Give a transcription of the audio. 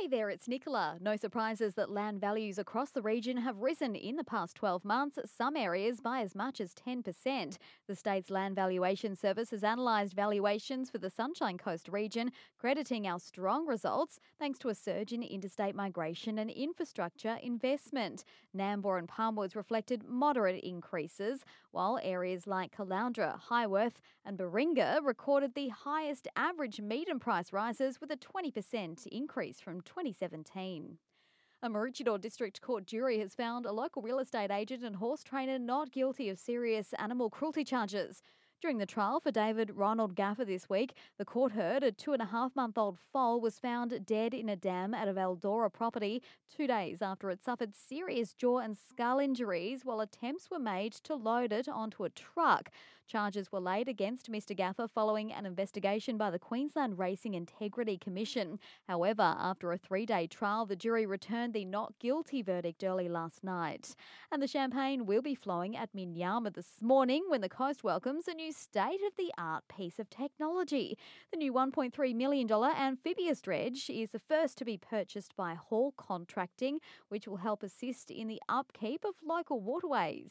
Hey there, it's Nicola. No surprises that land values across the region have risen in the past 12 months, some areas by as much as 10%. The state's Land Valuation Service has analysed valuations for the Sunshine Coast region, crediting our strong results thanks to a surge in interstate migration and infrastructure investment. Nambour and Palmwoods reflected moderate increases, while areas like Caloundra, Highworth, and Baringa recorded the highest average median price rises with a 20% increase from 2017. A Maroochydore District Court jury has found a local real estate agent and horse trainer not guilty of serious animal cruelty charges. During the trial for David Ronald Gaffer this week, the court heard a two and a half month old foal was found dead in a dam at a Eldora property two days after it suffered serious jaw and skull injuries while attempts were made to load it onto a truck. Charges were laid against Mr. Gaffer following an investigation by the Queensland Racing Integrity Commission. However, after a three day trial, the jury returned the not guilty verdict early last night. And the champagne will be flowing at Minyama this morning when the coast welcomes a state of the art piece of technology. The new $1.3 million amphibious dredge is the first to be purchased by Hall Contracting, which will help assist in the upkeep of local waterways.